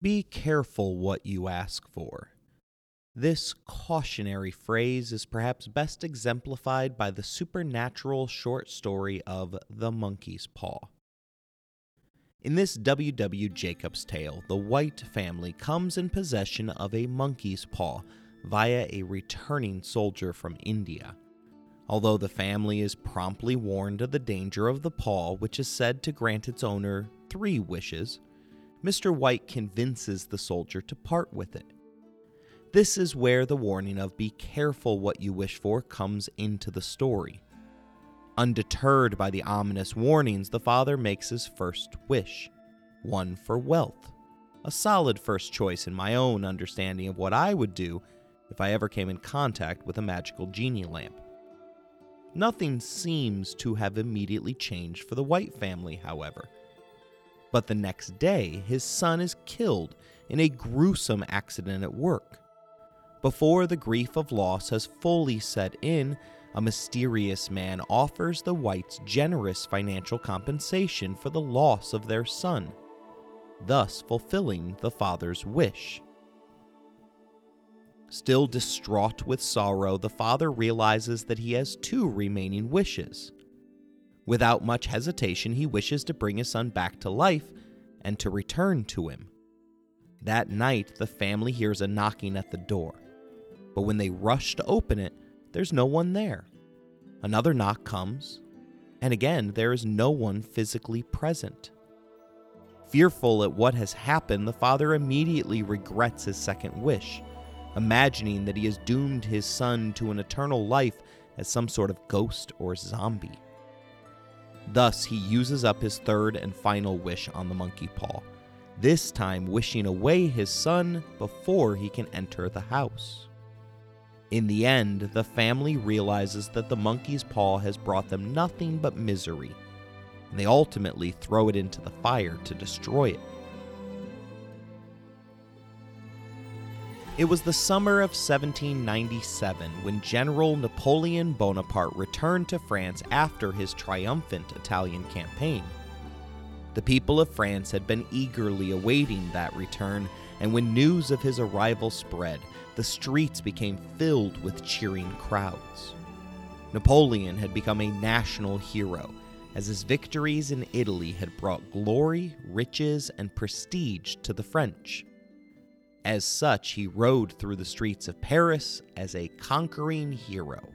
Be careful what you ask for. This cautionary phrase is perhaps best exemplified by the supernatural short story of The Monkey's Paw. In this W. W. Jacobs tale, the White family comes in possession of a monkey's paw via a returning soldier from India. Although the family is promptly warned of the danger of the paw, which is said to grant its owner three wishes, Mr. White convinces the soldier to part with it. This is where the warning of be careful what you wish for comes into the story. Undeterred by the ominous warnings, the father makes his first wish one for wealth. A solid first choice in my own understanding of what I would do if I ever came in contact with a magical genie lamp. Nothing seems to have immediately changed for the White family, however. But the next day, his son is killed in a gruesome accident at work. Before the grief of loss has fully set in, a mysterious man offers the Whites generous financial compensation for the loss of their son, thus fulfilling the father's wish. Still distraught with sorrow, the father realizes that he has two remaining wishes. Without much hesitation, he wishes to bring his son back to life and to return to him. That night, the family hears a knocking at the door, but when they rush to open it, there's no one there. Another knock comes, and again, there is no one physically present. Fearful at what has happened, the father immediately regrets his second wish imagining that he has doomed his son to an eternal life as some sort of ghost or zombie. Thus, he uses up his third and final wish on the monkey paw, this time wishing away his son before he can enter the house. In the end, the family realizes that the monkey's paw has brought them nothing but misery, and they ultimately throw it into the fire to destroy it. It was the summer of 1797 when General Napoleon Bonaparte returned to France after his triumphant Italian campaign. The people of France had been eagerly awaiting that return, and when news of his arrival spread, the streets became filled with cheering crowds. Napoleon had become a national hero, as his victories in Italy had brought glory, riches, and prestige to the French. As such, he rode through the streets of Paris as a conquering hero.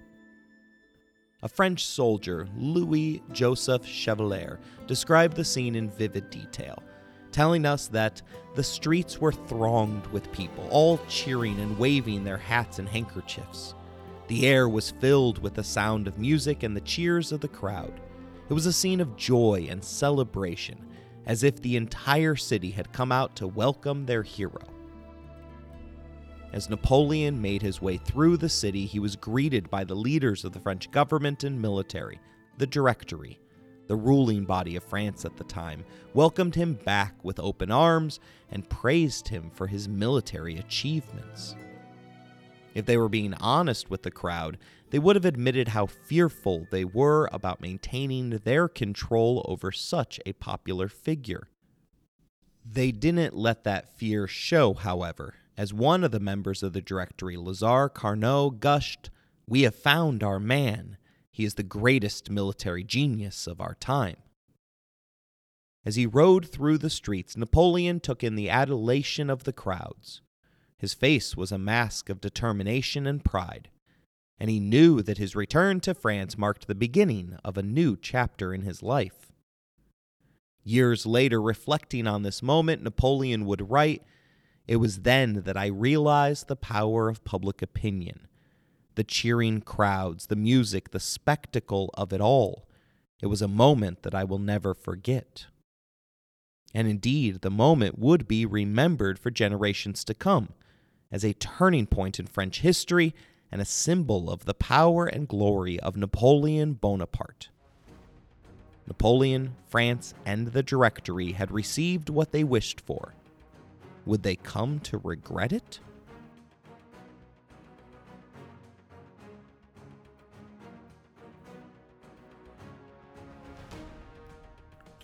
A French soldier, Louis Joseph Chevalier, described the scene in vivid detail, telling us that the streets were thronged with people, all cheering and waving their hats and handkerchiefs. The air was filled with the sound of music and the cheers of the crowd. It was a scene of joy and celebration, as if the entire city had come out to welcome their hero. As Napoleon made his way through the city, he was greeted by the leaders of the French government and military. The Directory, the ruling body of France at the time, welcomed him back with open arms and praised him for his military achievements. If they were being honest with the crowd, they would have admitted how fearful they were about maintaining their control over such a popular figure. They didn't let that fear show, however, as one of the members of the directory, Lazare Carnot, gushed, We have found our man. He is the greatest military genius of our time. As he rode through the streets, Napoleon took in the adulation of the crowds. His face was a mask of determination and pride, and he knew that his return to France marked the beginning of a new chapter in his life. Years later, reflecting on this moment, Napoleon would write it was then that I realized the power of public opinion. The cheering crowds, the music, the spectacle of it all. It was a moment that I will never forget. And indeed, the moment would be remembered for generations to come as a turning point in French history and a symbol of the power and glory of Napoleon Bonaparte. Napoleon, France, and the Directory had received what they wished for would they come to regret it?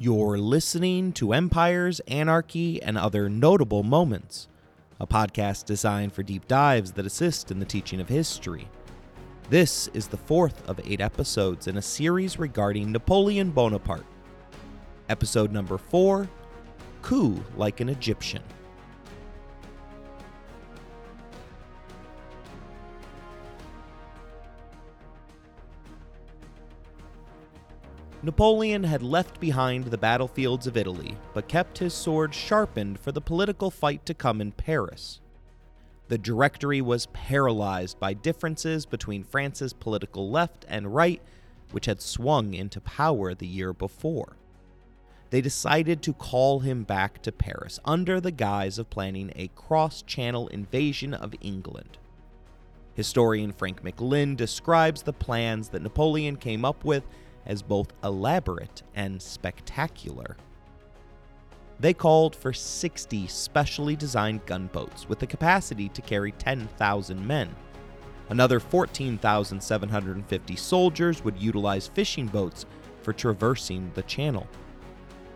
You're listening to Empires, Anarchy, and Other Notable Moments, a podcast designed for deep dives that assist in the teaching of history. This is the fourth of eight episodes in a series regarding Napoleon Bonaparte. Episode number four Coup Like an Egyptian. Napoleon had left behind the battlefields of Italy, but kept his sword sharpened for the political fight to come in Paris. The Directory was paralyzed by differences between France's political left and right, which had swung into power the year before. They decided to call him back to Paris under the guise of planning a cross channel invasion of England. Historian Frank McLynn describes the plans that Napoleon came up with as both elaborate and spectacular. They called for 60 specially designed gunboats with the capacity to carry 10,000 men. Another 14,750 soldiers would utilize fishing boats for traversing the channel.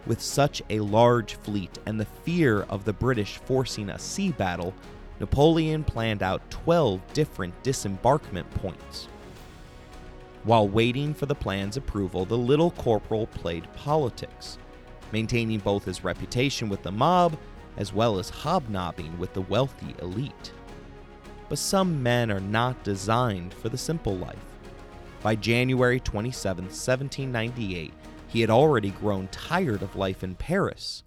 With such a large fleet and the fear of the British forcing a sea battle, Napoleon planned out 12 different disembarkment points. While waiting for the plan's approval, the little corporal played politics, maintaining both his reputation with the mob as well as hobnobbing with the wealthy elite. But some men are not designed for the simple life. By January 27, 1798, he had already grown tired of life in Paris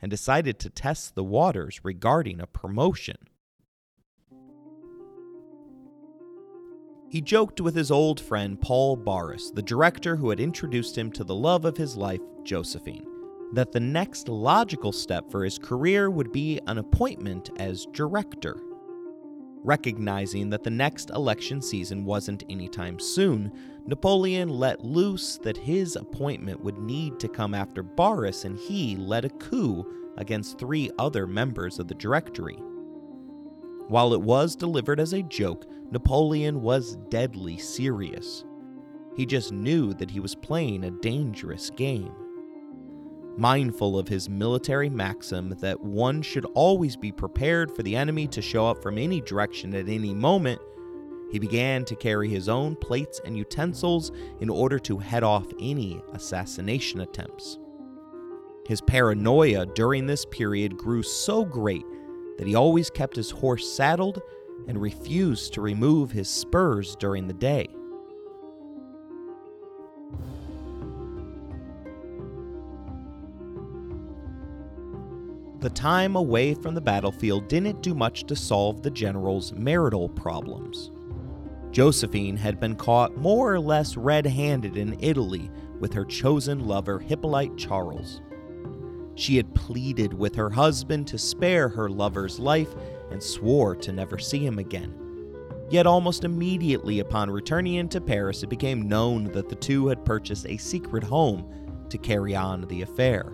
and decided to test the waters regarding a promotion. He joked with his old friend Paul Barras, the director who had introduced him to the love of his life, Josephine, that the next logical step for his career would be an appointment as director. Recognizing that the next election season wasn't anytime soon, Napoleon let loose that his appointment would need to come after Barras and he led a coup against three other members of the Directory. While it was delivered as a joke, Napoleon was deadly serious. He just knew that he was playing a dangerous game. Mindful of his military maxim that one should always be prepared for the enemy to show up from any direction at any moment, he began to carry his own plates and utensils in order to head off any assassination attempts. His paranoia during this period grew so great that he always kept his horse saddled and refused to remove his spurs during the day. The time away from the battlefield didn't do much to solve the general's marital problems. Josephine had been caught more or less red handed in Italy with her chosen lover, Hippolyte Charles. She had pleaded with her husband to spare her lover's life and swore to never see him again. Yet, almost immediately upon returning into Paris, it became known that the two had purchased a secret home to carry on the affair.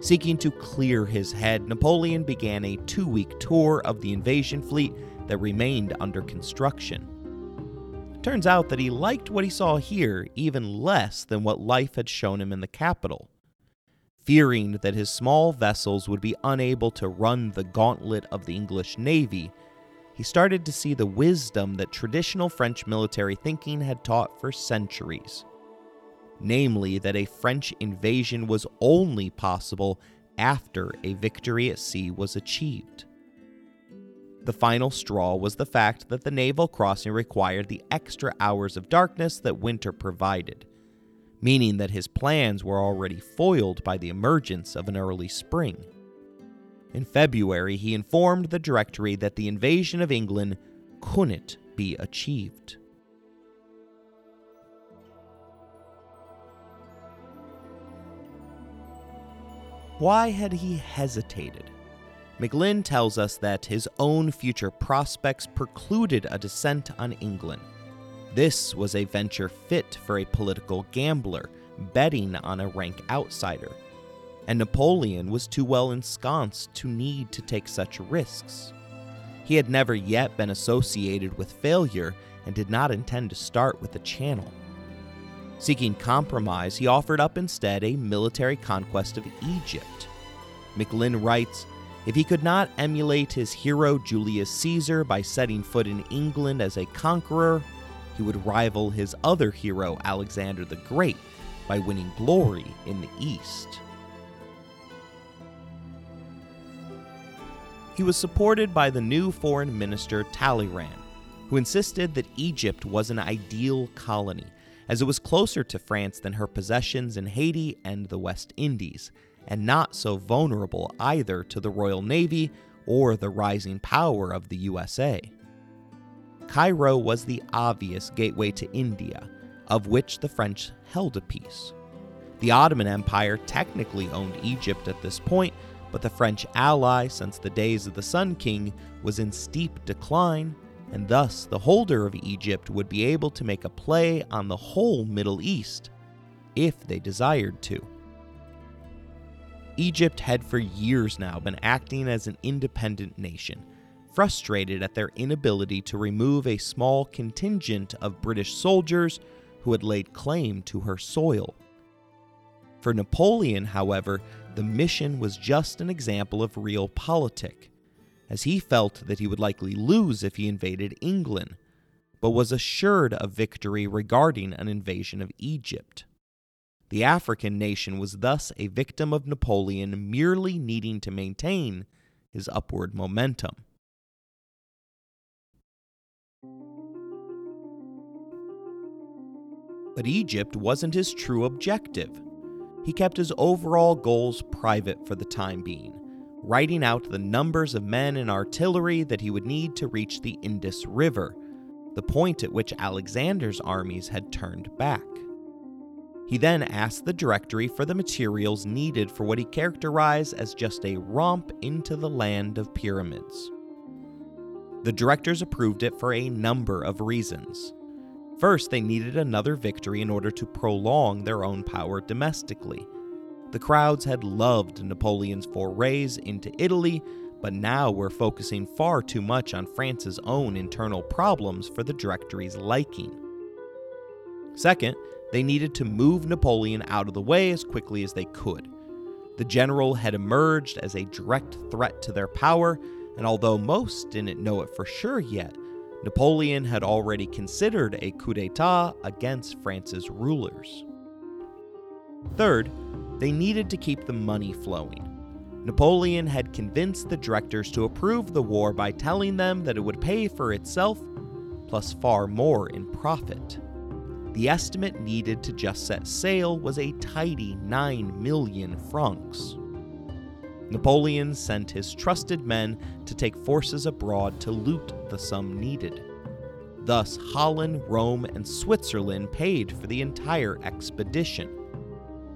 Seeking to clear his head, Napoleon began a two week tour of the invasion fleet that remained under construction. Turns out that he liked what he saw here even less than what life had shown him in the capital. Fearing that his small vessels would be unable to run the gauntlet of the English Navy, he started to see the wisdom that traditional French military thinking had taught for centuries. Namely, that a French invasion was only possible after a victory at sea was achieved. The final straw was the fact that the naval crossing required the extra hours of darkness that winter provided meaning that his plans were already foiled by the emergence of an early spring. In February, he informed the Directory that the invasion of England couldn't be achieved. Why had he hesitated? McLynn tells us that his own future prospects precluded a descent on England this was a venture fit for a political gambler, betting on a rank outsider. And Napoleon was too well ensconced to need to take such risks. He had never yet been associated with failure and did not intend to start with the channel. Seeking compromise, he offered up instead a military conquest of Egypt. McLynn writes If he could not emulate his hero Julius Caesar by setting foot in England as a conqueror, he would rival his other hero, Alexander the Great, by winning glory in the East. He was supported by the new foreign minister Talleyrand, who insisted that Egypt was an ideal colony, as it was closer to France than her possessions in Haiti and the West Indies, and not so vulnerable either to the Royal Navy or the rising power of the USA. Cairo was the obvious gateway to India, of which the French held a piece. The Ottoman Empire technically owned Egypt at this point, but the French ally since the days of the Sun King was in steep decline, and thus the holder of Egypt would be able to make a play on the whole Middle East if they desired to. Egypt had for years now been acting as an independent nation, frustrated at their inability to remove a small contingent of British soldiers who had laid claim to her soil. For Napoleon, however, the mission was just an example of real realpolitik, as he felt that he would likely lose if he invaded England, but was assured of victory regarding an invasion of Egypt. The African nation was thus a victim of Napoleon merely needing to maintain his upward momentum. But Egypt wasn't his true objective he kept his overall goals private for the time being, writing out the numbers of men and artillery that he would need to reach the Indus River, the point at which Alexander's armies had turned back. He then asked the Directory for the materials needed for what he characterized as just a romp into the land of pyramids. The directors approved it for a number of reasons. First, they needed another victory in order to prolong their own power domestically. The crowds had loved Napoleon's forays into Italy, but now were focusing far too much on France's own internal problems for the Directory's liking. Second, they needed to move Napoleon out of the way as quickly as they could. The general had emerged as a direct threat to their power, and although most didn't know it for sure yet, Napoleon had already considered a coup d'etat against France's rulers. Third, they needed to keep the money flowing. Napoleon had convinced the directors to approve the war by telling them that it would pay for itself, plus far more in profit. The estimate needed to just set sail was a tidy 9 million francs. Napoleon sent his trusted men to take forces abroad to loot the sum needed. Thus, Holland, Rome, and Switzerland paid for the entire expedition.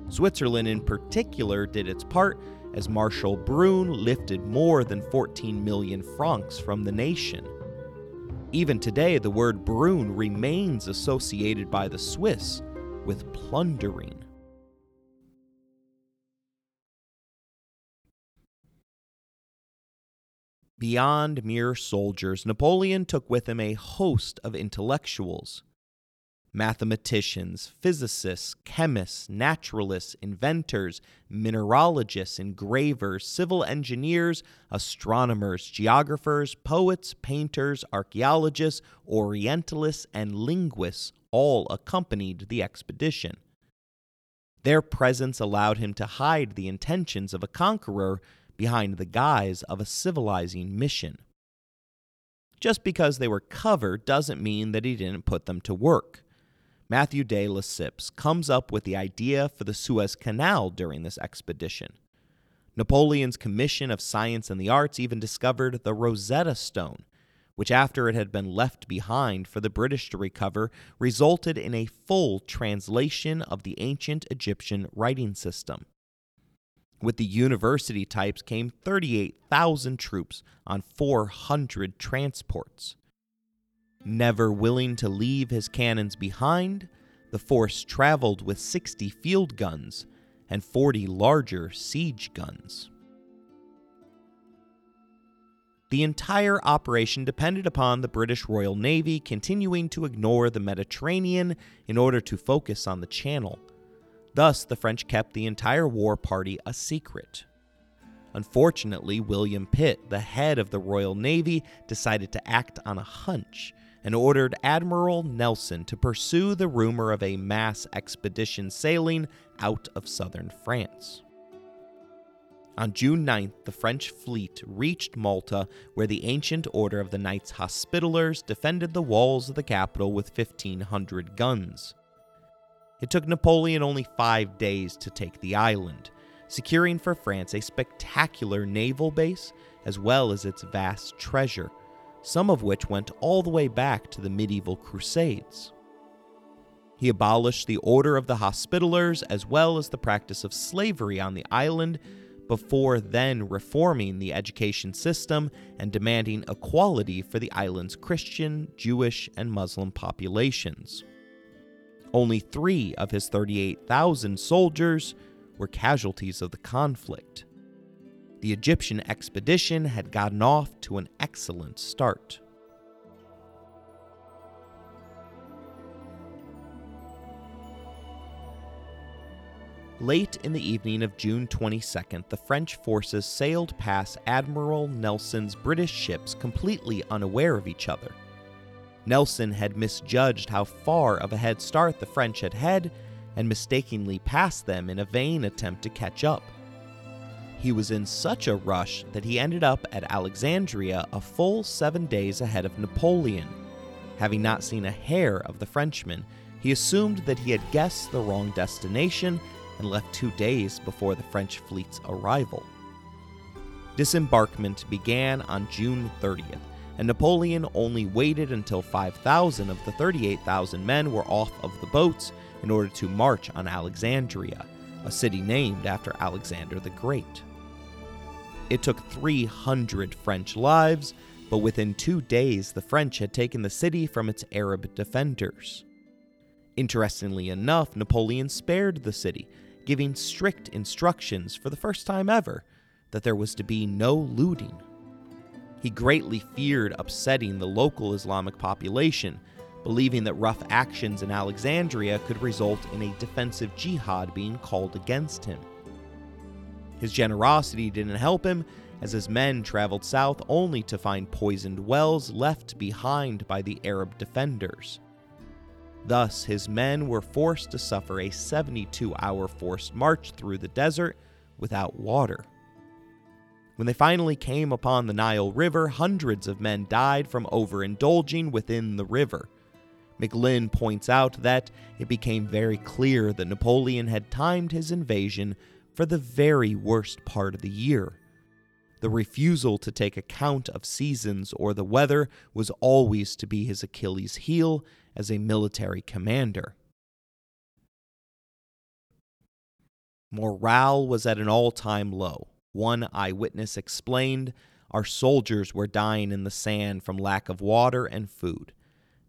Switzerland, in particular, did its part as Marshal Brune lifted more than 14 million francs from the nation. Even today, the word Brune remains associated by the Swiss with plundering. Beyond mere soldiers, Napoleon took with him a host of intellectuals mathematicians, physicists, chemists, naturalists, inventors, mineralogists, engravers, civil engineers, astronomers, geographers, poets, painters, archaeologists, orientalists, and linguists all accompanied the expedition. Their presence allowed him to hide the intentions of a conqueror behind the guise of a civilizing mission. Just because they were covered doesn't mean that he didn't put them to work. Matthew de Lesseps comes up with the idea for the Suez Canal during this expedition. Napoleon's Commission of Science and the Arts even discovered the Rosetta Stone, which, after it had been left behind for the British to recover, resulted in a full translation of the ancient Egyptian writing system. With the university types came 38,000 troops on 400 transports. Never willing to leave his cannons behind, the force traveled with 60 field guns and 40 larger siege guns. The entire operation depended upon the British Royal Navy continuing to ignore the Mediterranean in order to focus on the Channel. Thus, the French kept the entire war party a secret. Unfortunately, William Pitt, the head of the Royal Navy, decided to act on a hunch and ordered Admiral Nelson to pursue the rumor of a mass expedition sailing out of southern France. On June 9th, the French fleet reached Malta, where the ancient order of the Knights Hospitallers defended the walls of the capital with 1,500 guns. It took Napoleon only five days to take the island, securing for France a spectacular naval base as well as its vast treasure, some of which went all the way back to the medieval Crusades. He abolished the Order of the Hospitallers as well as the practice of slavery on the island before then reforming the education system and demanding equality for the island's Christian, Jewish, and Muslim populations. Only three of his 38,000 soldiers were casualties of the conflict. The Egyptian expedition had gotten off to an excellent start. Late in the evening of June 22nd, the French forces sailed past Admiral Nelson's British ships completely unaware of each other. Nelson had misjudged how far of a head start the French had had and mistakenly passed them in a vain attempt to catch up. He was in such a rush that he ended up at Alexandria a full seven days ahead of Napoleon. Having not seen a hair of the Frenchman, he assumed that he had guessed the wrong destination and left two days before the French fleet's arrival. Disembarkment began on June 30th, and Napoleon only waited until 5,000 of the 38,000 men were off of the boats in order to march on Alexandria, a city named after Alexander the Great. It took 300 French lives, but within two days the French had taken the city from its Arab defenders. Interestingly enough, Napoleon spared the city giving strict instructions for the first time ever that there was to be no looting. He greatly feared upsetting the local Islamic population, believing that rough actions in Alexandria could result in a defensive jihad being called against him. His generosity didn't help him, as his men traveled south only to find poisoned wells left behind by the Arab defenders. Thus, his men were forced to suffer a 72 hour forced march through the desert without water. When they finally came upon the Nile River, hundreds of men died from overindulging within the river. McLynn points out that it became very clear that Napoleon had timed his invasion for the very worst part of the year. The refusal to take account of seasons or the weather was always to be his Achilles' heel as a military commander. Morale was at an all time low. One eyewitness explained our soldiers were dying in the sand from lack of water and food.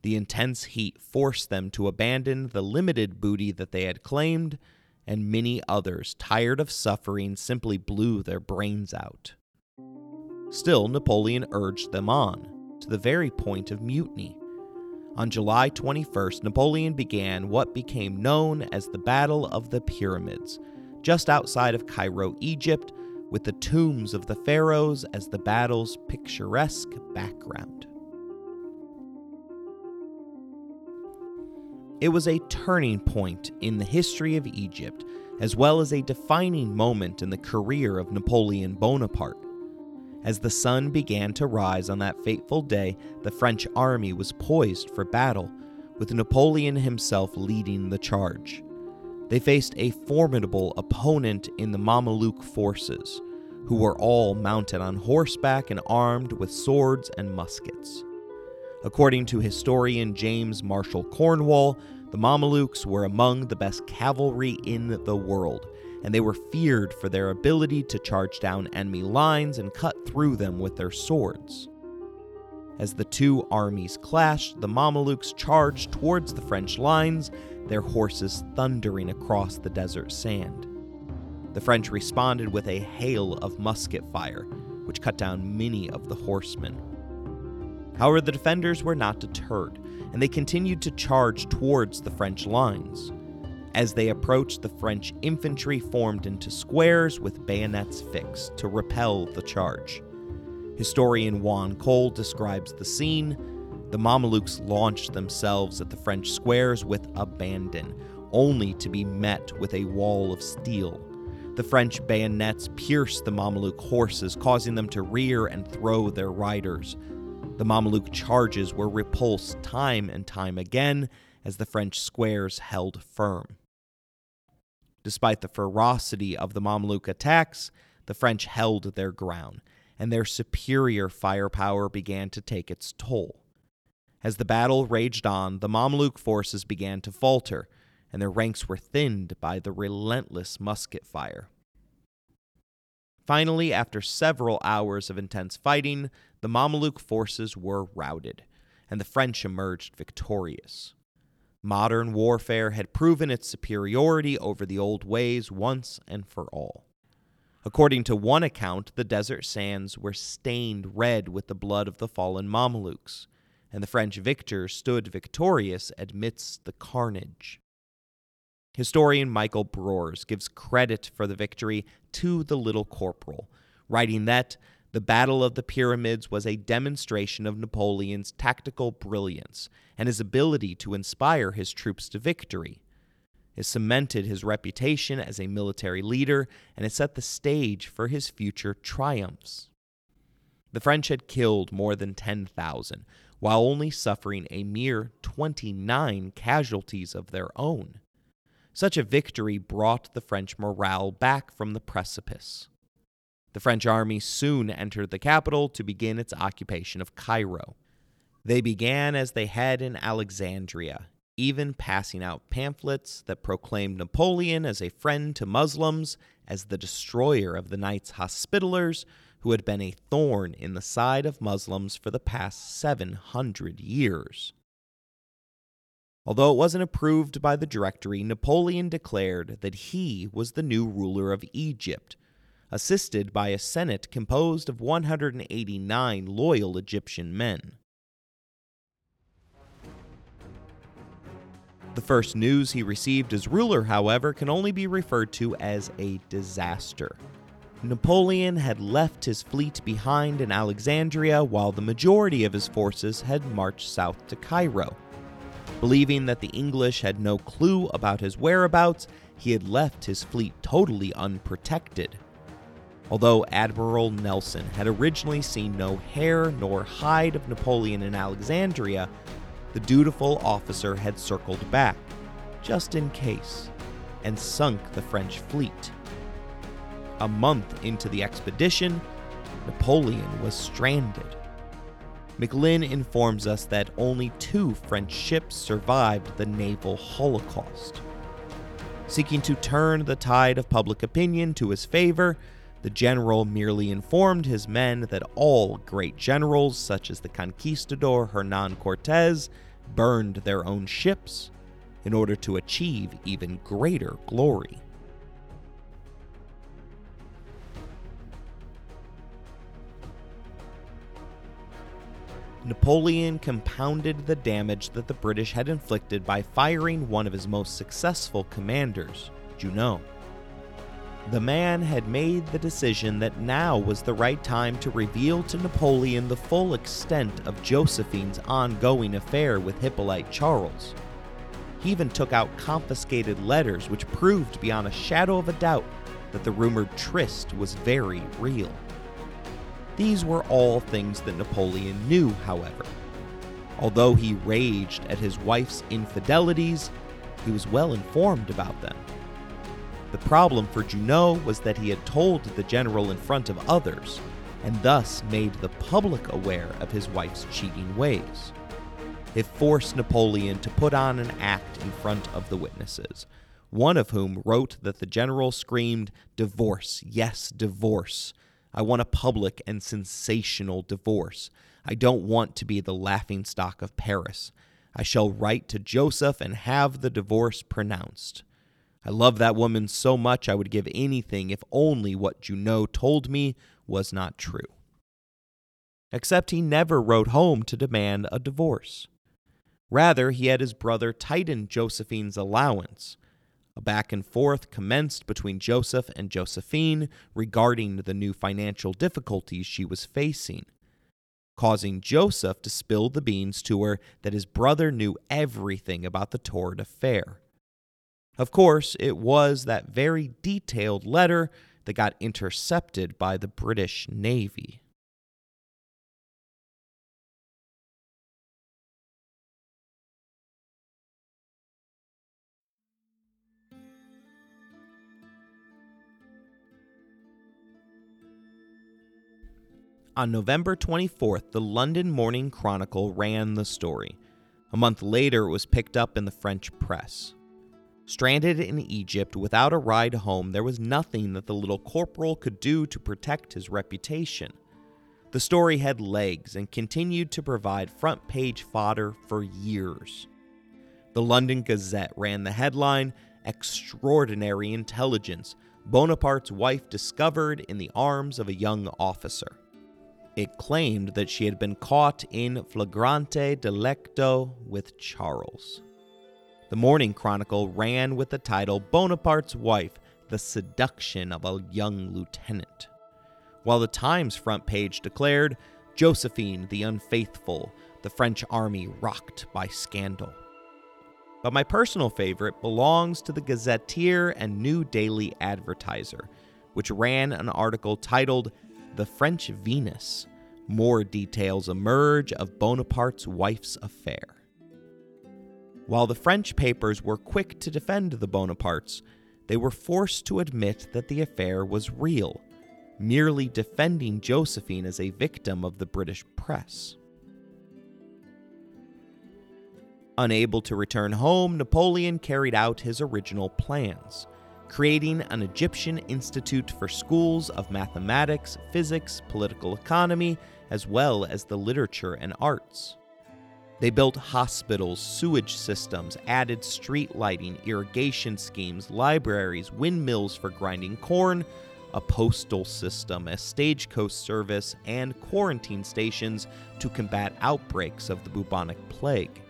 The intense heat forced them to abandon the limited booty that they had claimed, and many others, tired of suffering, simply blew their brains out. Still, Napoleon urged them on, to the very point of mutiny. On July 21st, Napoleon began what became known as the Battle of the Pyramids, just outside of Cairo, Egypt, with the tombs of the pharaohs as the battle's picturesque background. It was a turning point in the history of Egypt, as well as a defining moment in the career of Napoleon Bonaparte. As the sun began to rise on that fateful day, the French army was poised for battle, with Napoleon himself leading the charge. They faced a formidable opponent in the Mameluke forces, who were all mounted on horseback and armed with swords and muskets. According to historian James Marshall Cornwall, the Mamelukes were among the best cavalry in the world, and they were feared for their ability to charge down enemy lines and cut through them with their swords. As the two armies clashed, the Mamelukes charged towards the French lines, their horses thundering across the desert sand. The French responded with a hail of musket fire, which cut down many of the horsemen. However, the defenders were not deterred, and they continued to charge towards the French lines. As they approached, the French infantry formed into squares with bayonets fixed to repel the charge. Historian Juan Cole describes the scene. The Mamelukes launched themselves at the French squares with abandon, only to be met with a wall of steel. The French bayonets pierced the Mameluke horses, causing them to rear and throw their riders. The Mameluke charges were repulsed time and time again as the French squares held firm. Despite the ferocity of the Mameluke attacks, the French held their ground, and their superior firepower began to take its toll. As the battle raged on, the Mameluke forces began to falter, and their ranks were thinned by the relentless musket fire. Finally, after several hours of intense fighting, the Mameluke forces were routed, and the French emerged victorious. Modern warfare had proven its superiority over the old ways once and for all. According to one account, the desert sands were stained red with the blood of the fallen Mamelukes, and the French victor stood victorious amidst the carnage. Historian Michael Broers gives credit for the victory to the Little Corporal, writing that the Battle of the Pyramids was a demonstration of Napoleon's tactical brilliance and his ability to inspire his troops to victory. It cemented his reputation as a military leader and it set the stage for his future triumphs. The French had killed more than 10,000, while only suffering a mere 29 casualties of their own. Such a victory brought the French morale back from the precipice. The French army soon entered the capital to begin its occupation of Cairo. They began as they had in Alexandria, even passing out pamphlets that proclaimed Napoleon as a friend to Muslims, as the destroyer of the Knights Hospitallers, who had been a thorn in the side of Muslims for the past 700 years. Although it wasn't approved by the Directory, Napoleon declared that he was the new ruler of Egypt assisted by a Senate composed of 189 loyal Egyptian men. The first news he received as ruler, however, can only be referred to as a disaster. Napoleon had left his fleet behind in Alexandria while the majority of his forces had marched south to Cairo. Believing that the English had no clue about his whereabouts, he had left his fleet totally unprotected. Although Admiral Nelson had originally seen no hair nor hide of Napoleon in Alexandria, the dutiful officer had circled back, just in case, and sunk the French fleet. A month into the expedition, Napoleon was stranded. McLynn informs us that only two French ships survived the naval holocaust. Seeking to turn the tide of public opinion to his favor, the general merely informed his men that all great generals, such as the conquistador Hernan Cortez, burned their own ships in order to achieve even greater glory. Napoleon compounded the damage that the British had inflicted by firing one of his most successful commanders, Junot the man had made the decision that now was the right time to reveal to Napoleon the full extent of Josephine's ongoing affair with Hippolyte Charles. He even took out confiscated letters which proved beyond a shadow of a doubt that the rumored tryst was very real. These were all things that Napoleon knew, however. Although he raged at his wife's infidelities, he was well informed about them. The problem for Junot was that he had told the general in front of others, and thus made the public aware of his wife's cheating ways. It forced Napoleon to put on an act in front of the witnesses, one of whom wrote that the general screamed, Divorce, yes, divorce. I want a public and sensational divorce. I don't want to be the laughing stock of Paris. I shall write to Joseph and have the divorce pronounced. I love that woman so much I would give anything if only what Junot told me was not true. except he never wrote home to demand a divorce. Rather, he had his brother tighten Josephine's allowance. A back and forth commenced between Joseph and Josephine regarding the new financial difficulties she was facing, causing Joseph to spill the beans to her that his brother knew everything about the Torrid affair. Of course, it was that very detailed letter that got intercepted by the British Navy. On November 24th, the London Morning Chronicle ran the story. A month later, it was picked up in the French press. Stranded in Egypt without a ride home, there was nothing that the little corporal could do to protect his reputation. The story had legs and continued to provide front page fodder for years. The London Gazette ran the headline Extraordinary Intelligence Bonaparte's wife discovered in the arms of a young officer. It claimed that she had been caught in flagrante delicto with Charles. The Morning Chronicle ran with the title Bonaparte's Wife The Seduction of a Young Lieutenant, while the Times front page declared Josephine the Unfaithful, the French army rocked by scandal. But my personal favorite belongs to the Gazetteer and New Daily Advertiser, which ran an article titled The French Venus more details emerge of Bonaparte's wife's affair. While the French papers were quick to defend the Bonapartes, they were forced to admit that the affair was real, merely defending Josephine as a victim of the British press. Unable to return home, Napoleon carried out his original plans creating an Egyptian institute for schools of mathematics, physics, political economy, as well as the literature and arts. They built hospitals, sewage systems, added street lighting, irrigation schemes, libraries, windmills for grinding corn, a postal system, a stagecoach service, and quarantine stations to combat outbreaks of the bubonic plague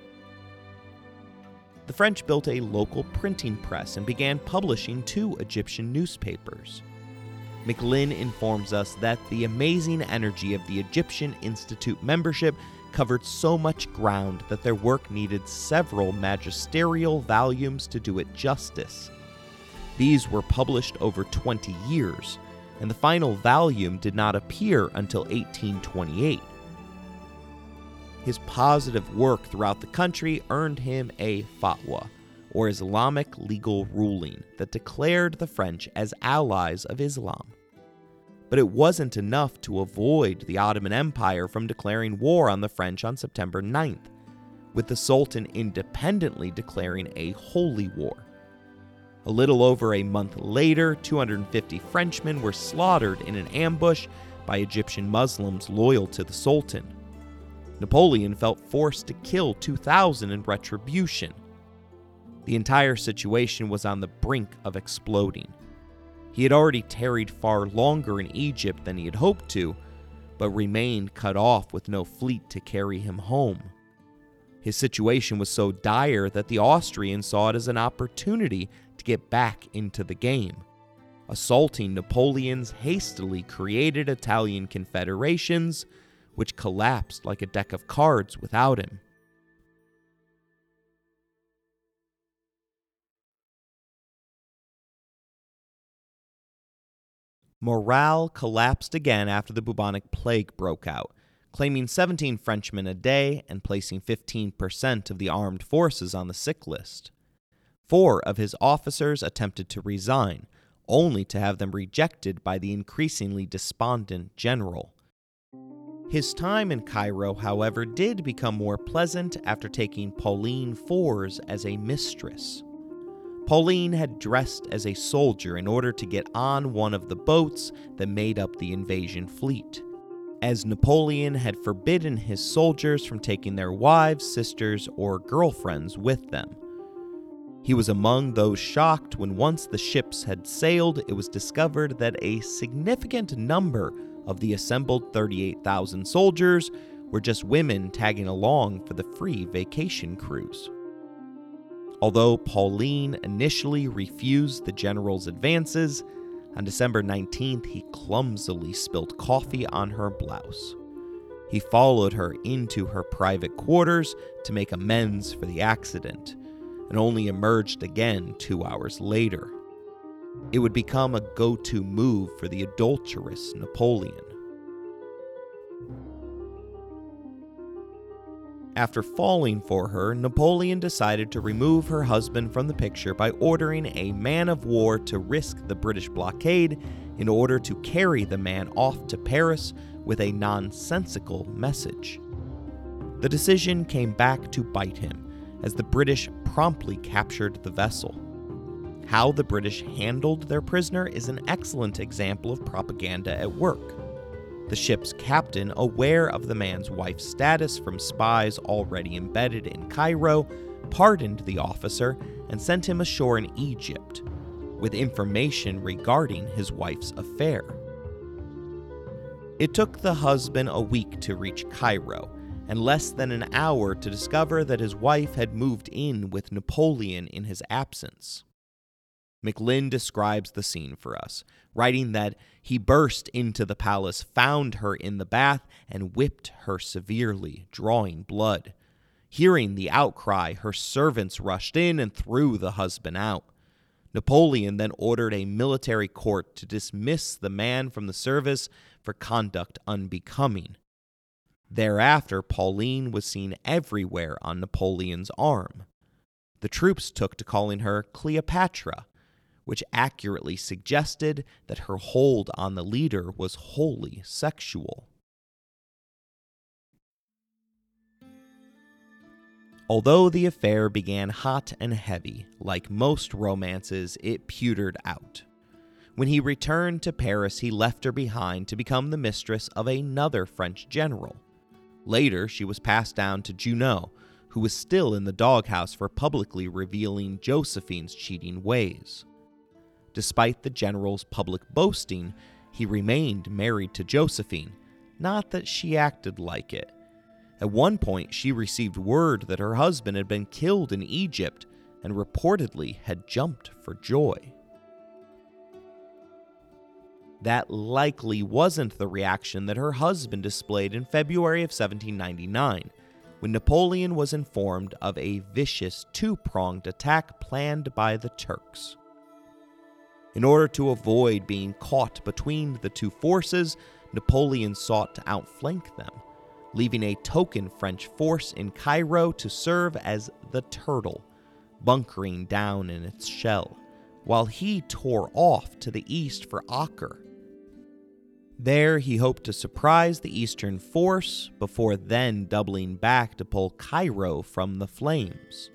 the French built a local printing press and began publishing two Egyptian newspapers. McLynn informs us that the amazing energy of the Egyptian Institute membership covered so much ground that their work needed several magisterial volumes to do it justice. These were published over 20 years, and the final volume did not appear until 1828. His positive work throughout the country earned him a fatwa, or Islamic legal ruling, that declared the French as allies of Islam. But it wasn't enough to avoid the Ottoman Empire from declaring war on the French on September 9th, with the Sultan independently declaring a holy war. A little over a month later, 250 Frenchmen were slaughtered in an ambush by Egyptian Muslims loyal to the Sultan. Napoleon felt forced to kill 2,000 in retribution. The entire situation was on the brink of exploding. He had already tarried far longer in Egypt than he had hoped to, but remained cut off with no fleet to carry him home. His situation was so dire that the Austrians saw it as an opportunity to get back into the game. Assaulting Napoleon's hastily created Italian confederations, which collapsed like a deck of cards without him. Morale collapsed again after the bubonic plague broke out, claiming 17 Frenchmen a day and placing 15% of the armed forces on the sick list. Four of his officers attempted to resign, only to have them rejected by the increasingly despondent general. His time in Cairo, however, did become more pleasant after taking Pauline Fourès as a mistress. Pauline had dressed as a soldier in order to get on one of the boats that made up the invasion fleet, as Napoleon had forbidden his soldiers from taking their wives, sisters, or girlfriends with them. He was among those shocked when once the ships had sailed, it was discovered that a significant number of the assembled 38,000 soldiers were just women tagging along for the free vacation cruise. Although Pauline initially refused the general's advances, on December 19th he clumsily spilled coffee on her blouse. He followed her into her private quarters to make amends for the accident, and only emerged again two hours later. It would become a go to move for the adulterous Napoleon. After falling for her, Napoleon decided to remove her husband from the picture by ordering a man of war to risk the British blockade in order to carry the man off to Paris with a nonsensical message. The decision came back to bite him as the British promptly captured the vessel. How the British handled their prisoner is an excellent example of propaganda at work. The ship's captain, aware of the man's wife's status from spies already embedded in Cairo, pardoned the officer and sent him ashore in Egypt with information regarding his wife's affair. It took the husband a week to reach Cairo and less than an hour to discover that his wife had moved in with Napoleon in his absence. McLynn describes the scene for us, writing that he burst into the palace, found her in the bath, and whipped her severely, drawing blood. Hearing the outcry, her servants rushed in and threw the husband out. Napoleon then ordered a military court to dismiss the man from the service for conduct unbecoming. Thereafter, Pauline was seen everywhere on Napoleon's arm. The troops took to calling her Cleopatra, which accurately suggested that her hold on the leader was wholly sexual. Although the affair began hot and heavy, like most romances, it petered out. When he returned to Paris, he left her behind to become the mistress of another French general. Later, she was passed down to Junot, who was still in the doghouse for publicly revealing Josephine's cheating ways. Despite the general's public boasting, he remained married to Josephine, not that she acted like it. At one point, she received word that her husband had been killed in Egypt and reportedly had jumped for joy. That likely wasn't the reaction that her husband displayed in February of 1799, when Napoleon was informed of a vicious two pronged attack planned by the Turks. In order to avoid being caught between the two forces, Napoleon sought to outflank them, leaving a token French force in Cairo to serve as the turtle, bunkering down in its shell, while he tore off to the east for Acre. There, he hoped to surprise the eastern force before then doubling back to pull Cairo from the flames.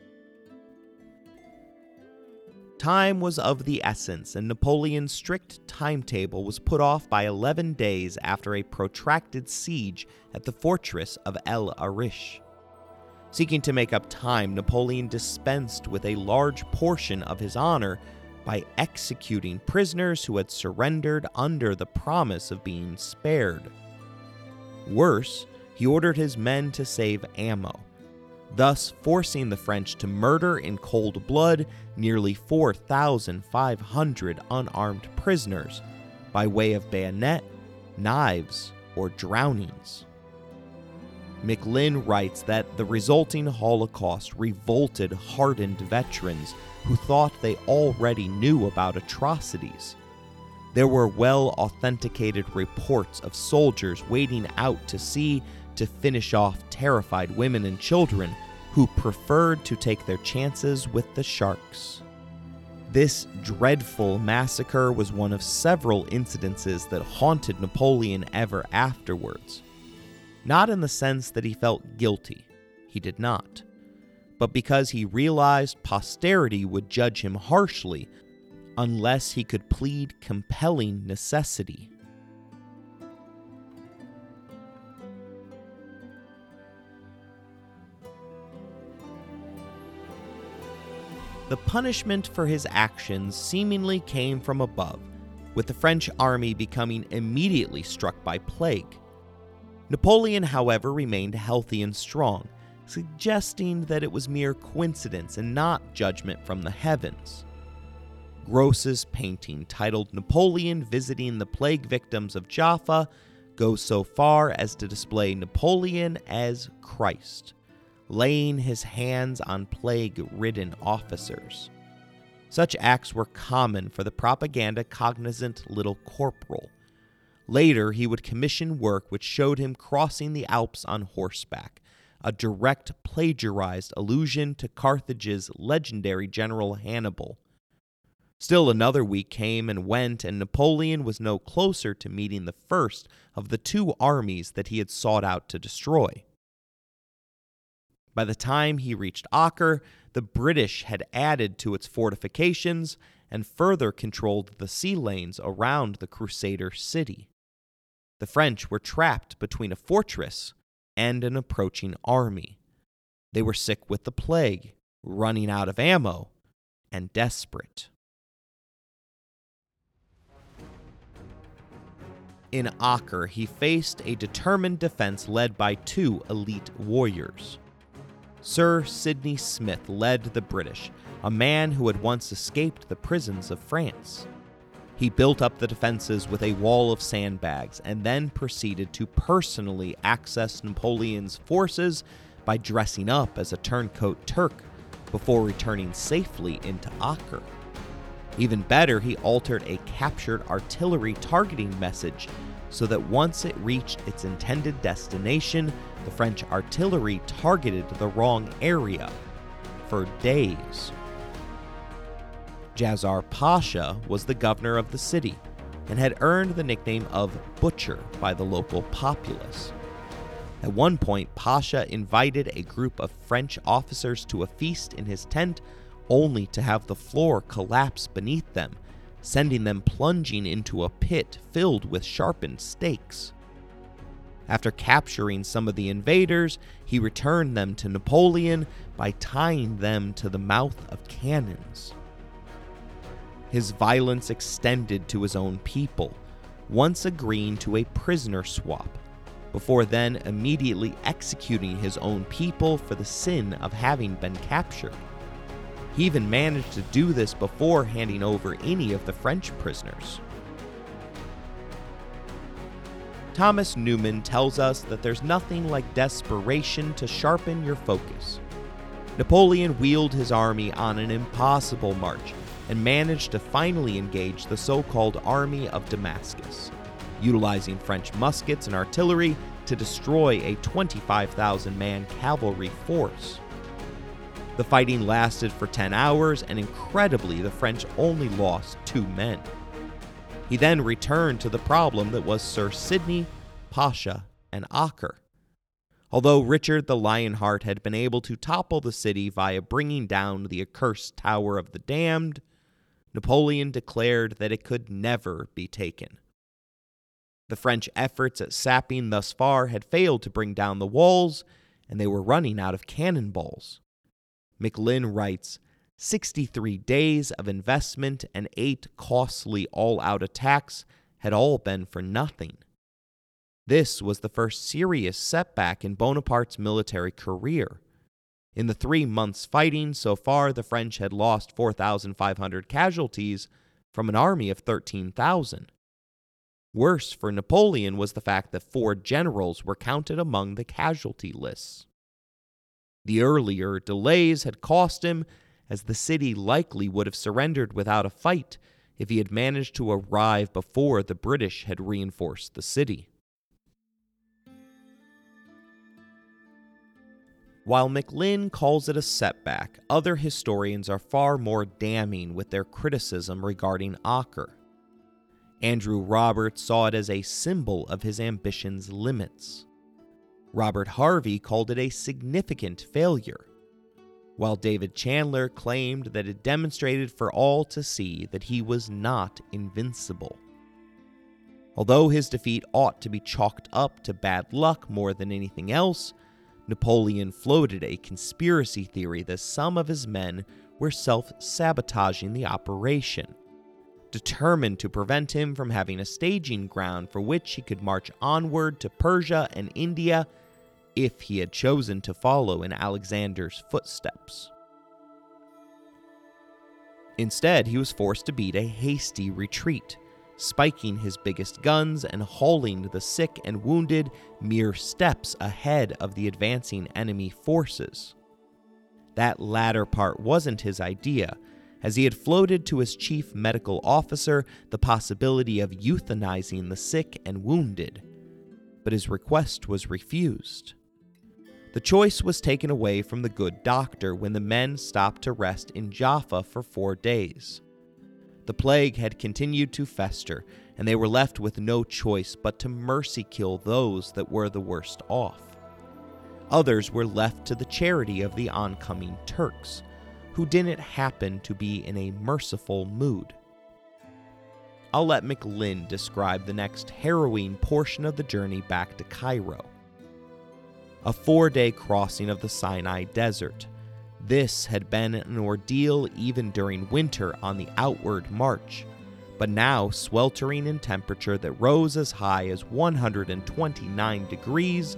Time was of the essence, and Napoleon's strict timetable was put off by 11 days after a protracted siege at the fortress of El Arish. Seeking to make up time, Napoleon dispensed with a large portion of his honor by executing prisoners who had surrendered under the promise of being spared. Worse, he ordered his men to save ammo thus forcing the French to murder in cold blood nearly 4,500 unarmed prisoners by way of bayonet, knives, or drownings. McLynn writes that the resulting Holocaust revolted hardened veterans who thought they already knew about atrocities. There were well authenticated reports of soldiers waiting out to sea to finish off terrified women and children who preferred to take their chances with the sharks. This dreadful massacre was one of several incidences that haunted Napoleon ever afterwards. Not in the sense that he felt guilty, he did not, but because he realized posterity would judge him harshly unless he could plead compelling necessity. The punishment for his actions seemingly came from above, with the French army becoming immediately struck by plague. Napoleon, however, remained healthy and strong, suggesting that it was mere coincidence and not judgment from the heavens. Gros's painting, titled Napoleon Visiting the Plague Victims of Jaffa, goes so far as to display Napoleon as Christ, laying his hands on plague ridden officers. Such acts were common for the propaganda cognizant little corporal. Later, he would commission work which showed him crossing the Alps on horseback, a direct plagiarized allusion to Carthage's legendary general Hannibal. Still another week came and went, and Napoleon was no closer to meeting the first of the two armies that he had sought out to destroy. By the time he reached Acre, the British had added to its fortifications and further controlled the sea lanes around the Crusader city. The French were trapped between a fortress and an approaching army. They were sick with the plague, running out of ammo, and desperate. In Acre, he faced a determined defense led by two elite warriors. Sir Sidney Smith led the British, a man who had once escaped the prisons of France. He built up the defenses with a wall of sandbags and then proceeded to personally access Napoleon's forces by dressing up as a turncoat Turk before returning safely into Acre. Even better, he altered a captured artillery targeting message so that once it reached its intended destination, the French artillery targeted the wrong area for days. Jazar Pasha was the governor of the city and had earned the nickname of Butcher by the local populace. At one point, Pasha invited a group of French officers to a feast in his tent only to have the floor collapse beneath them, sending them plunging into a pit filled with sharpened stakes. After capturing some of the invaders, he returned them to Napoleon by tying them to the mouth of cannons. His violence extended to his own people, once agreeing to a prisoner swap, before then immediately executing his own people for the sin of having been captured. He even managed to do this before handing over any of the French prisoners. Thomas Newman tells us that there's nothing like desperation to sharpen your focus. Napoleon wheeled his army on an impossible march and managed to finally engage the so called Army of Damascus, utilizing French muskets and artillery to destroy a 25,000 man cavalry force. The fighting lasted for 10 hours, and incredibly, the French only lost two men. He then returned to the problem that was Sir Sidney, Pasha, and Acre. Although Richard the Lionheart had been able to topple the city via bringing down the accursed Tower of the Damned, Napoleon declared that it could never be taken. The French efforts at sapping thus far had failed to bring down the walls, and they were running out of cannonballs. McLynn writes 63 days of investment and eight costly all out attacks had all been for nothing. This was the first serious setback in Bonaparte's military career. In the three months' fighting so far, the French had lost 4,500 casualties from an army of 13,000. Worse for Napoleon was the fact that four generals were counted among the casualty lists. The earlier delays had cost him, as the city likely would have surrendered without a fight if he had managed to arrive before the British had reinforced the city. While McLynn calls it a setback, other historians are far more damning with their criticism regarding Acre. Andrew Roberts saw it as a symbol of his ambition's limits. Robert Harvey called it a significant failure, while David Chandler claimed that it demonstrated for all to see that he was not invincible. Although his defeat ought to be chalked up to bad luck more than anything else, Napoleon floated a conspiracy theory that some of his men were self sabotaging the operation. determined to prevent him from having a staging ground for which he could march onward to Persia and India if he had chosen to follow in Alexander's footsteps. Instead, he was forced to beat a hasty retreat, spiking his biggest guns and hauling the sick and wounded mere steps ahead of the advancing enemy forces. That latter part wasn't his idea, as he had floated to his chief medical officer the possibility of euthanizing the sick and wounded, but his request was refused. The choice was taken away from the good doctor when the men stopped to rest in Jaffa for four days. The plague had continued to fester, and they were left with no choice but to mercy kill those that were the worst off. Others were left to the charity of the oncoming Turks, who didn't happen to be in a merciful mood. I'll let McLynn describe the next harrowing portion of the journey back to Cairo. A four day crossing of the Sinai Desert this had been an ordeal even during winter on the outward march, but now sweltering in temperature that rose as high as 129 degrees,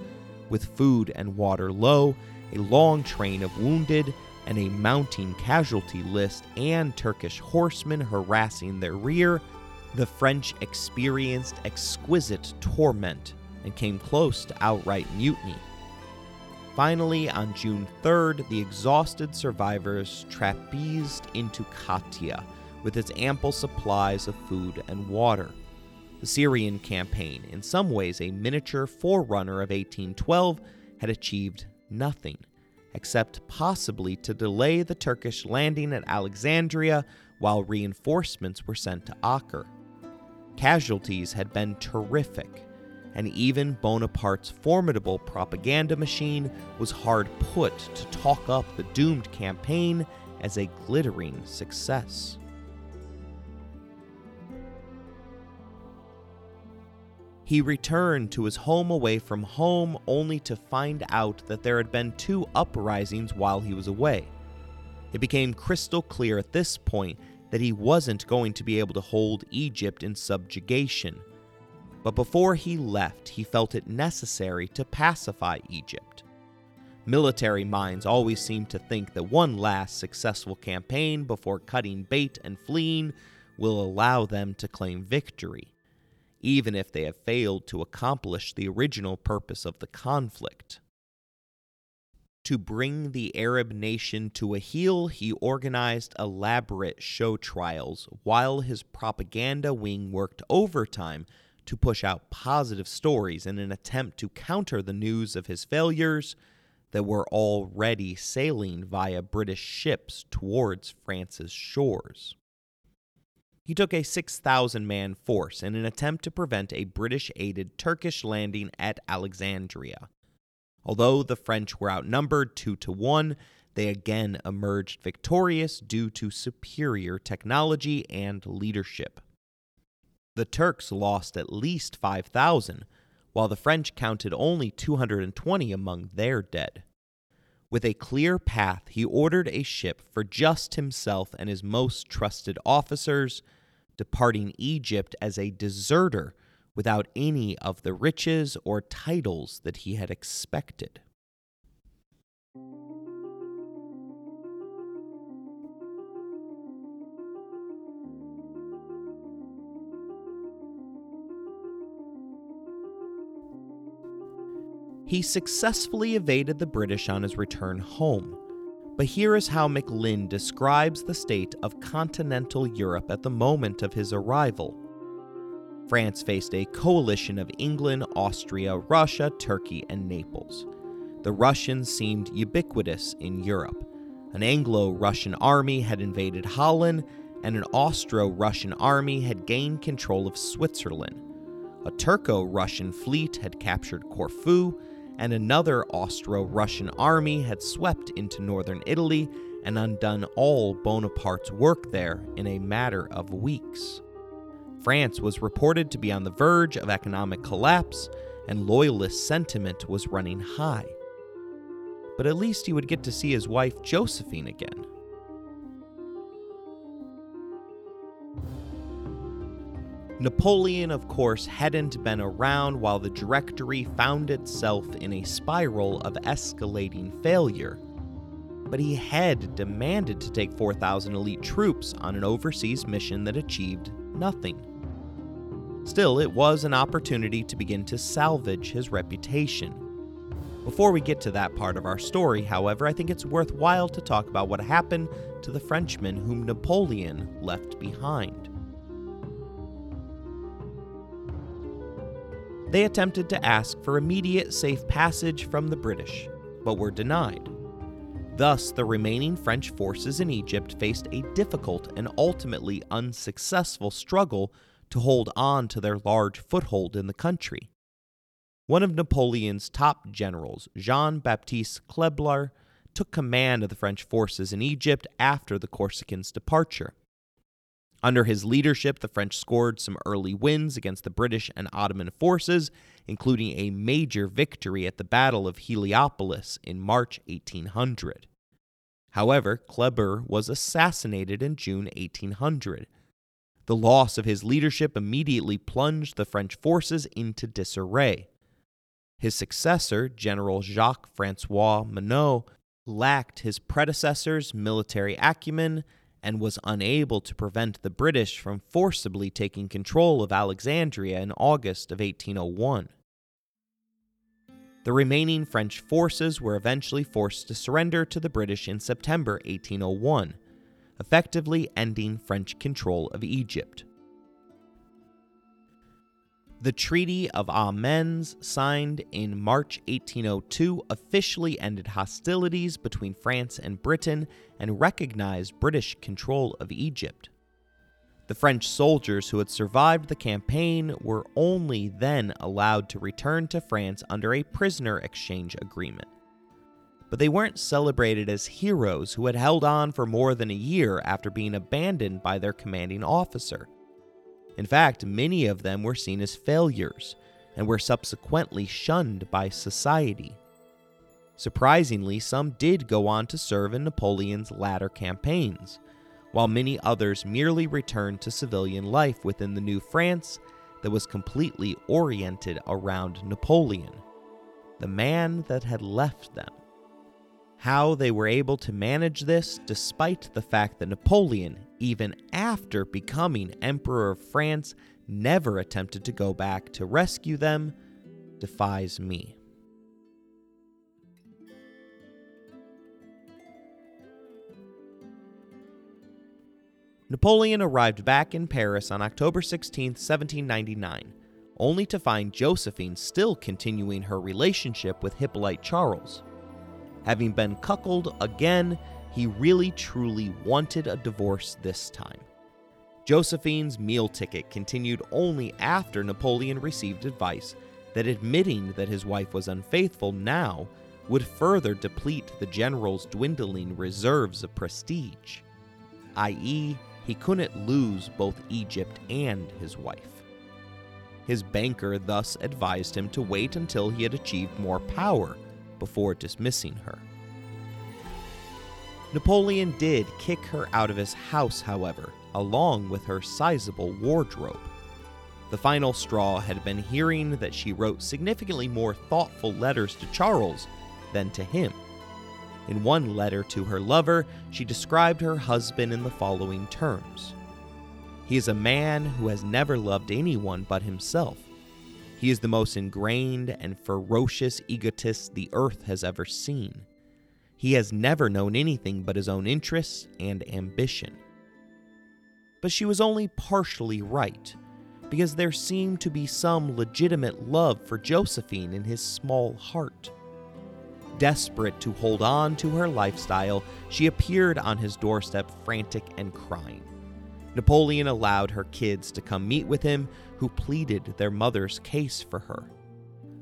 with food and water low, a long train of wounded, and a mounting casualty list and Turkish horsemen harassing their rear, the French experienced exquisite torment and came close to outright mutiny. Finally, on June 3rd, the exhausted survivors trapezed into Katia with its ample supplies of food and water. The Syrian campaign, in some ways a miniature forerunner of 1812, had achieved nothing, except possibly to delay the Turkish landing at Alexandria while reinforcements were sent to Acre. Casualties had been terrific and even Bonaparte's formidable propaganda machine was hard put to talk up the doomed campaign as a glittering success. He returned to his home away from home only to find out that there had been two uprisings while he was away. It became crystal clear at this point that he wasn't going to be able to hold Egypt in subjugation but before he left, he felt it necessary to pacify Egypt. Military minds always seem to think that one last successful campaign before cutting bait and fleeing will allow them to claim victory, even if they have failed to accomplish the original purpose of the conflict. To bring the Arab nation to a heel, he organized elaborate show trials while his propaganda wing worked overtime to push out positive stories in an attempt to counter the news of his failures that were already sailing via British ships towards France's shores. He took a 6,000 man force in an attempt to prevent a British aided Turkish landing at Alexandria. Although the French were outnumbered 2 to 1, they again emerged victorious due to superior technology and leadership. The Turks lost at least 5,000, while the French counted only 220 among their dead. With a clear path, he ordered a ship for just himself and his most trusted officers, departing Egypt as a deserter without any of the riches or titles that he had expected. He successfully evaded the British on his return home. But here is how McLynn describes the state of continental Europe at the moment of his arrival. France faced a coalition of England, Austria, Russia, Turkey, and Naples. The Russians seemed ubiquitous in Europe. An Anglo Russian army had invaded Holland, and an Austro Russian army had gained control of Switzerland. A Turco Russian fleet had captured Corfu, and another Austro Russian army had swept into northern Italy and undone all Bonaparte's work there in a matter of weeks. France was reported to be on the verge of economic collapse, and loyalist sentiment was running high. But at least he would get to see his wife Josephine again. Napoleon, of course, hadn't been around while the Directory found itself in a spiral of escalating failure. But he had demanded to take 4,000 elite troops on an overseas mission that achieved nothing. Still, it was an opportunity to begin to salvage his reputation. Before we get to that part of our story, however, I think it's worthwhile to talk about what happened to the Frenchmen whom Napoleon left behind. They attempted to ask for immediate safe passage from the British, but were denied. Thus, the remaining French forces in Egypt faced a difficult and ultimately unsuccessful struggle to hold on to their large foothold in the country. One of Napoleon's top generals, Jean Baptiste Kleber, took command of the French forces in Egypt after the Corsicans' departure. Under his leadership, the French scored some early wins against the British and Ottoman forces, including a major victory at the Battle of Heliopolis in March 1800. However, Kleber was assassinated in June 1800. The loss of his leadership immediately plunged the French forces into disarray. His successor, General Jacques Francois Menou, lacked his predecessor's military acumen and was unable to prevent the British from forcibly taking control of Alexandria in August of 1801. The remaining French forces were eventually forced to surrender to the British in September 1801, effectively ending French control of Egypt. The Treaty of Amiens, signed in March 1802, officially ended hostilities between France and Britain and recognized British control of Egypt. The French soldiers who had survived the campaign were only then allowed to return to France under a prisoner exchange agreement. But they weren't celebrated as heroes who had held on for more than a year after being abandoned by their commanding officer. In fact, many of them were seen as failures and were subsequently shunned by society. Surprisingly, some did go on to serve in Napoleon's latter campaigns, while many others merely returned to civilian life within the new France that was completely oriented around Napoleon, the man that had left them. How they were able to manage this despite the fact that Napoleon, even after becoming Emperor of France, never attempted to go back to rescue them, defies me. Napoleon arrived back in Paris on October 16, 1799, only to find Josephine still continuing her relationship with Hippolyte Charles. Having been cuckolded again, he really truly wanted a divorce this time. Josephine's meal ticket continued only after Napoleon received advice that admitting that his wife was unfaithful now would further deplete the general's dwindling reserves of prestige, i.e., he couldn't lose both Egypt and his wife. His banker thus advised him to wait until he had achieved more power before dismissing her. Napoleon did kick her out of his house, however, along with her sizable wardrobe. The final straw had been hearing that she wrote significantly more thoughtful letters to Charles than to him. In one letter to her lover, she described her husband in the following terms He is a man who has never loved anyone but himself. He is the most ingrained and ferocious egotist the earth has ever seen. He has never known anything but his own interests and ambition. But she was only partially right, because there seemed to be some legitimate love for Josephine in his small heart. Desperate to hold on to her lifestyle, she appeared on his doorstep frantic and crying. Napoleon allowed her kids to come meet with him, who pleaded their mother's case for her.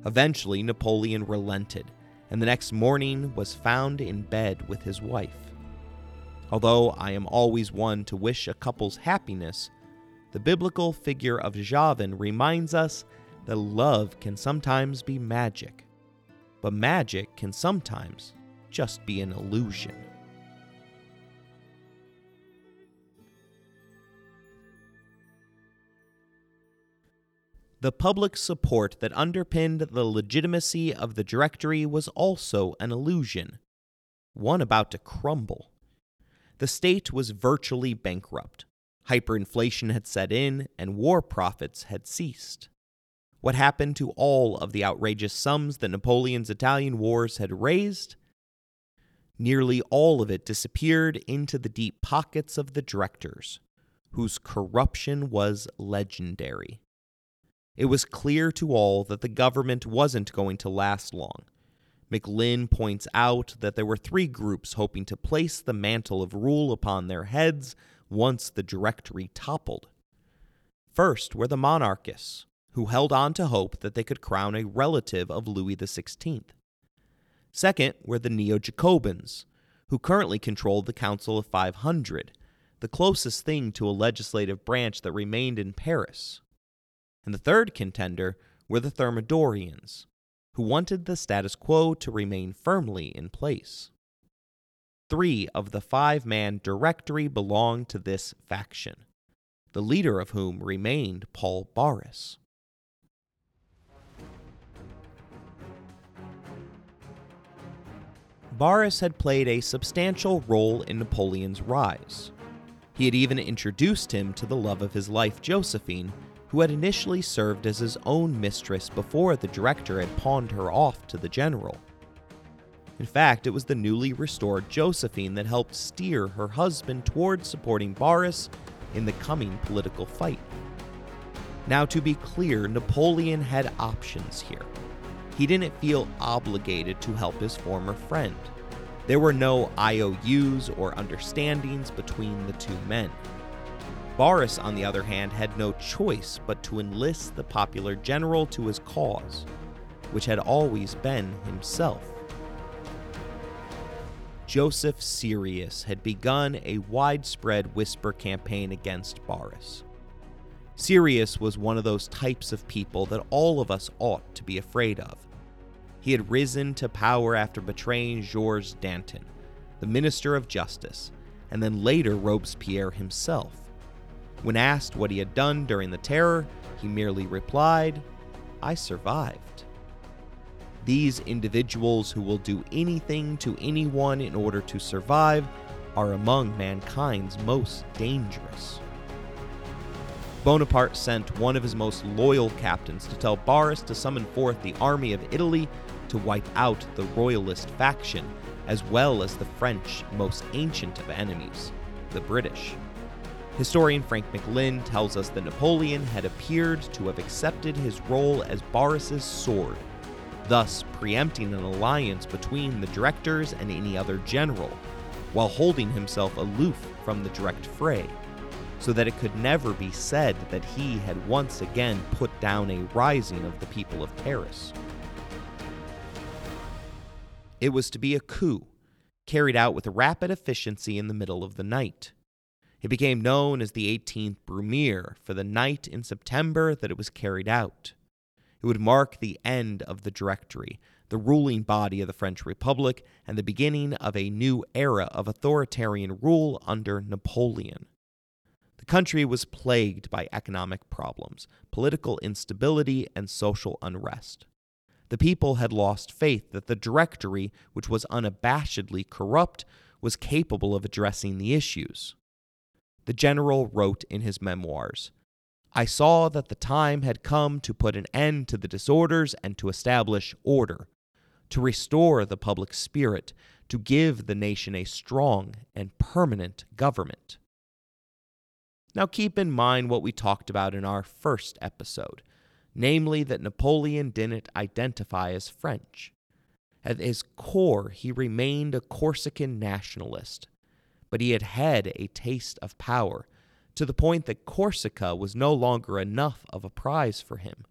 Eventually, Napoleon relented, and the next morning was found in bed with his wife. Although I am always one to wish a couple's happiness, the biblical figure of Javan reminds us that love can sometimes be magic, but magic can sometimes just be an illusion. The public support that underpinned the legitimacy of the Directory was also an illusion, one about to crumble. The state was virtually bankrupt. Hyperinflation had set in, and war profits had ceased. What happened to all of the outrageous sums that Napoleon's Italian wars had raised? Nearly all of it disappeared into the deep pockets of the directors, whose corruption was legendary. It was clear to all that the government wasn't going to last long. McLynn points out that there were three groups hoping to place the mantle of rule upon their heads once the Directory toppled. First were the monarchists, who held on to hope that they could crown a relative of Louis XVI. Second were the Neo Jacobins, who currently controlled the Council of 500, the closest thing to a legislative branch that remained in Paris. And the third contender were the Thermidorians, who wanted the status quo to remain firmly in place. Three of the five man directory belonged to this faction, the leader of whom remained Paul Barras. Barras had played a substantial role in Napoleon's rise. He had even introduced him to the love of his life, Josephine, who had initially served as his own mistress before the director had pawned her off to the general. In fact, it was the newly restored Josephine that helped steer her husband toward supporting Barras in the coming political fight. Now, to be clear, Napoleon had options here. He didn't feel obligated to help his former friend. There were no IOUs or understandings between the two men. Barras, on the other hand, had no choice but to enlist the popular general to his cause, which had always been himself. Joseph Sieyès had begun a widespread whisper campaign against Barras. Sieyès was one of those types of people that all of us ought to be afraid of. He had risen to power after betraying Georges Danton, the Minister of Justice, and then later Robespierre himself. When asked what he had done during the terror, he merely replied, I survived. These individuals who will do anything to anyone in order to survive are among mankind's most dangerous. Bonaparte sent one of his most loyal captains to tell Barras to summon forth the army of Italy to wipe out the royalist faction, as well as the French most ancient of enemies, the British. Historian Frank McLynn tells us that Napoleon had appeared to have accepted his role as Barras's sword, thus preempting an alliance between the directors and any other general, while holding himself aloof from the direct fray so that it could never be said that he had once again put down a rising of the people of Paris. It was to be a coup, carried out with rapid efficiency in the middle of the night. It became known as the 18th Brumaire for the night in September that it was carried out. It would mark the end of the Directory, the ruling body of the French Republic, and the beginning of a new era of authoritarian rule under Napoleon. The country was plagued by economic problems, political instability, and social unrest. The people had lost faith that the Directory, which was unabashedly corrupt, was capable of addressing the issues. The general wrote in his memoirs I saw that the time had come to put an end to the disorders and to establish order, to restore the public spirit, to give the nation a strong and permanent government. Now, keep in mind what we talked about in our first episode namely, that Napoleon didn't identify as French. At his core, he remained a Corsican nationalist, but he had had a taste of power to the point that Corsica was no longer enough of a prize for him.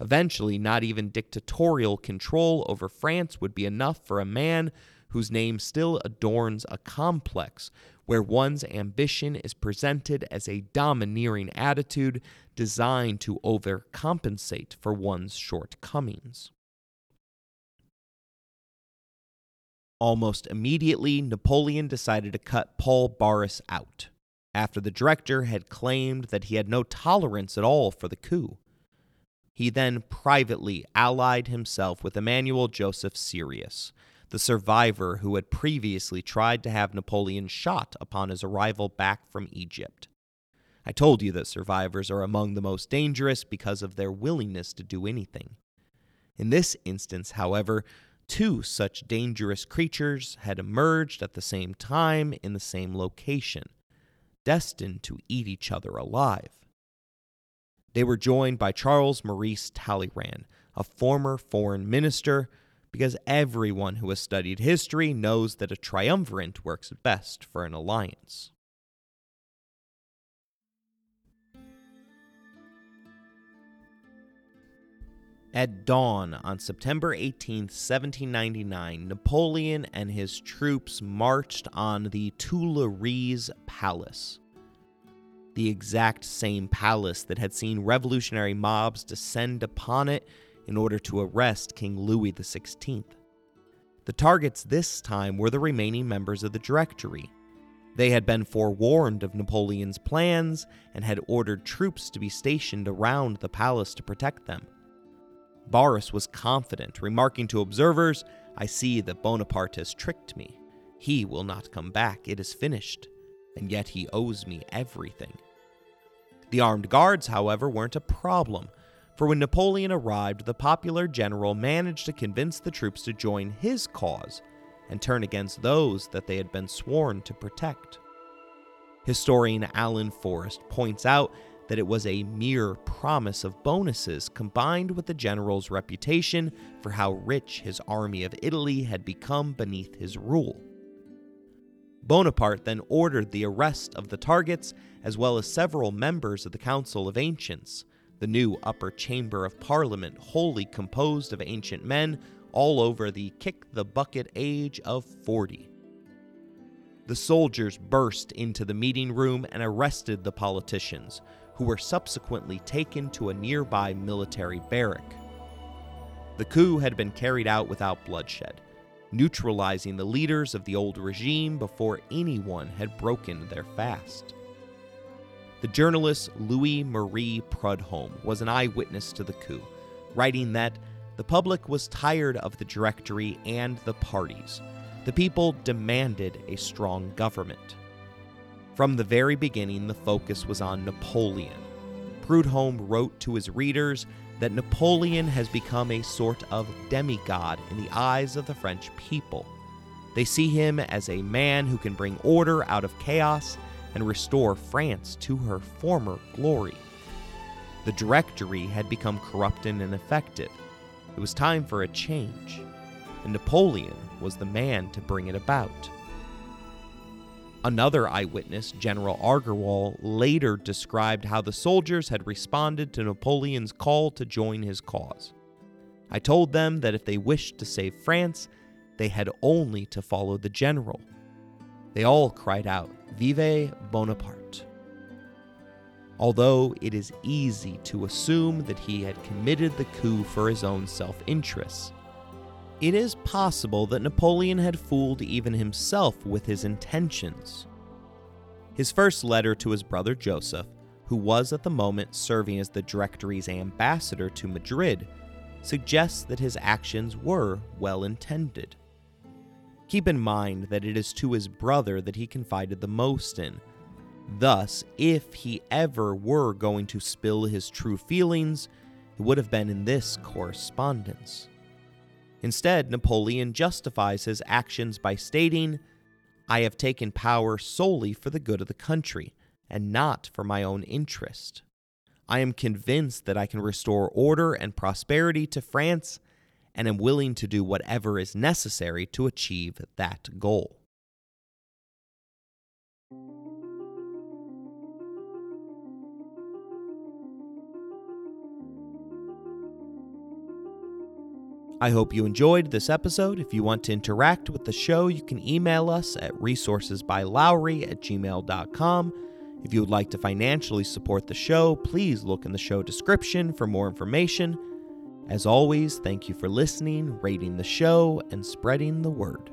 Eventually, not even dictatorial control over France would be enough for a man whose name still adorns a complex where one's ambition is presented as a domineering attitude designed to overcompensate for one's shortcomings. Almost immediately, Napoleon decided to cut Paul Barras out, after the director had claimed that he had no tolerance at all for the coup. He then privately allied himself with Emmanuel Joseph Sieyès, the survivor who had previously tried to have Napoleon shot upon his arrival back from Egypt. I told you that survivors are among the most dangerous because of their willingness to do anything. In this instance, however, two such dangerous creatures had emerged at the same time in the same location, destined to eat each other alive. They were joined by Charles Maurice Talleyrand, a former foreign minister, because everyone who has studied history knows that a triumvirate works best for an alliance. At dawn on September 18, 1799, Napoleon and his troops marched on the Tuileries Palace the exact same palace that had seen revolutionary mobs descend upon it in order to arrest King Louis XVI. The targets this time were the remaining members of the Directory. They had been forewarned of Napoleon's plans and had ordered troops to be stationed around the palace to protect them. Barras was confident, remarking to observers, I see that Bonaparte has tricked me. He will not come back, it is finished and yet he owes me everything. The armed guards, however, weren't a problem, for when Napoleon arrived, the popular general managed to convince the troops to join his cause and turn against those that they had been sworn to protect. Historian Alan Forrest points out that it was a mere promise of bonuses combined with the general's reputation for how rich his army of Italy had become beneath his rule. Bonaparte then ordered the arrest of the targets as well as several members of the Council of Ancients, the new upper chamber of parliament wholly composed of ancient men all over the kick the bucket age of 40. The soldiers burst into the meeting room and arrested the politicians, who were subsequently taken to a nearby military barrack. The coup had been carried out without bloodshed neutralizing the leaders of the old regime before anyone had broken their fast. The journalist Louis Marie Prudhomme was an eyewitness to the coup, writing that the public was tired of the Directory and the parties. The people demanded a strong government. From the very beginning, the focus was on Napoleon. Prudhomme wrote to his readers that Napoleon has become a sort of demigod in the eyes of the French people. They see him as a man who can bring order out of chaos and restore France to her former glory. The Directory had become corrupt and ineffective. It was time for a change, and Napoleon was the man to bring it about. Another eyewitness, General Augereau, later described how the soldiers had responded to Napoleon's call to join his cause. I told them that if they wished to save France, they had only to follow the general. They all cried out, Vive Bonaparte! Although it is easy to assume that he had committed the coup for his own self interests, it is possible that Napoleon had fooled even himself with his intentions. His first letter to his brother Joseph, who was at the moment serving as the Directory's ambassador to Madrid, suggests that his actions were well intended. Keep in mind that it is to his brother that he confided the most in. Thus, if he ever were going to spill his true feelings, it would have been in this correspondence. Instead, Napoleon justifies his actions by stating, I have taken power solely for the good of the country, and not for my own interest. I am convinced that I can restore order and prosperity to France, and am willing to do whatever is necessary to achieve that goal. I hope you enjoyed this episode. If you want to interact with the show, you can email us at resourcesbylowery at gmail.com. If you would like to financially support the show, please look in the show description for more information. As always, thank you for listening, rating the show, and spreading the word.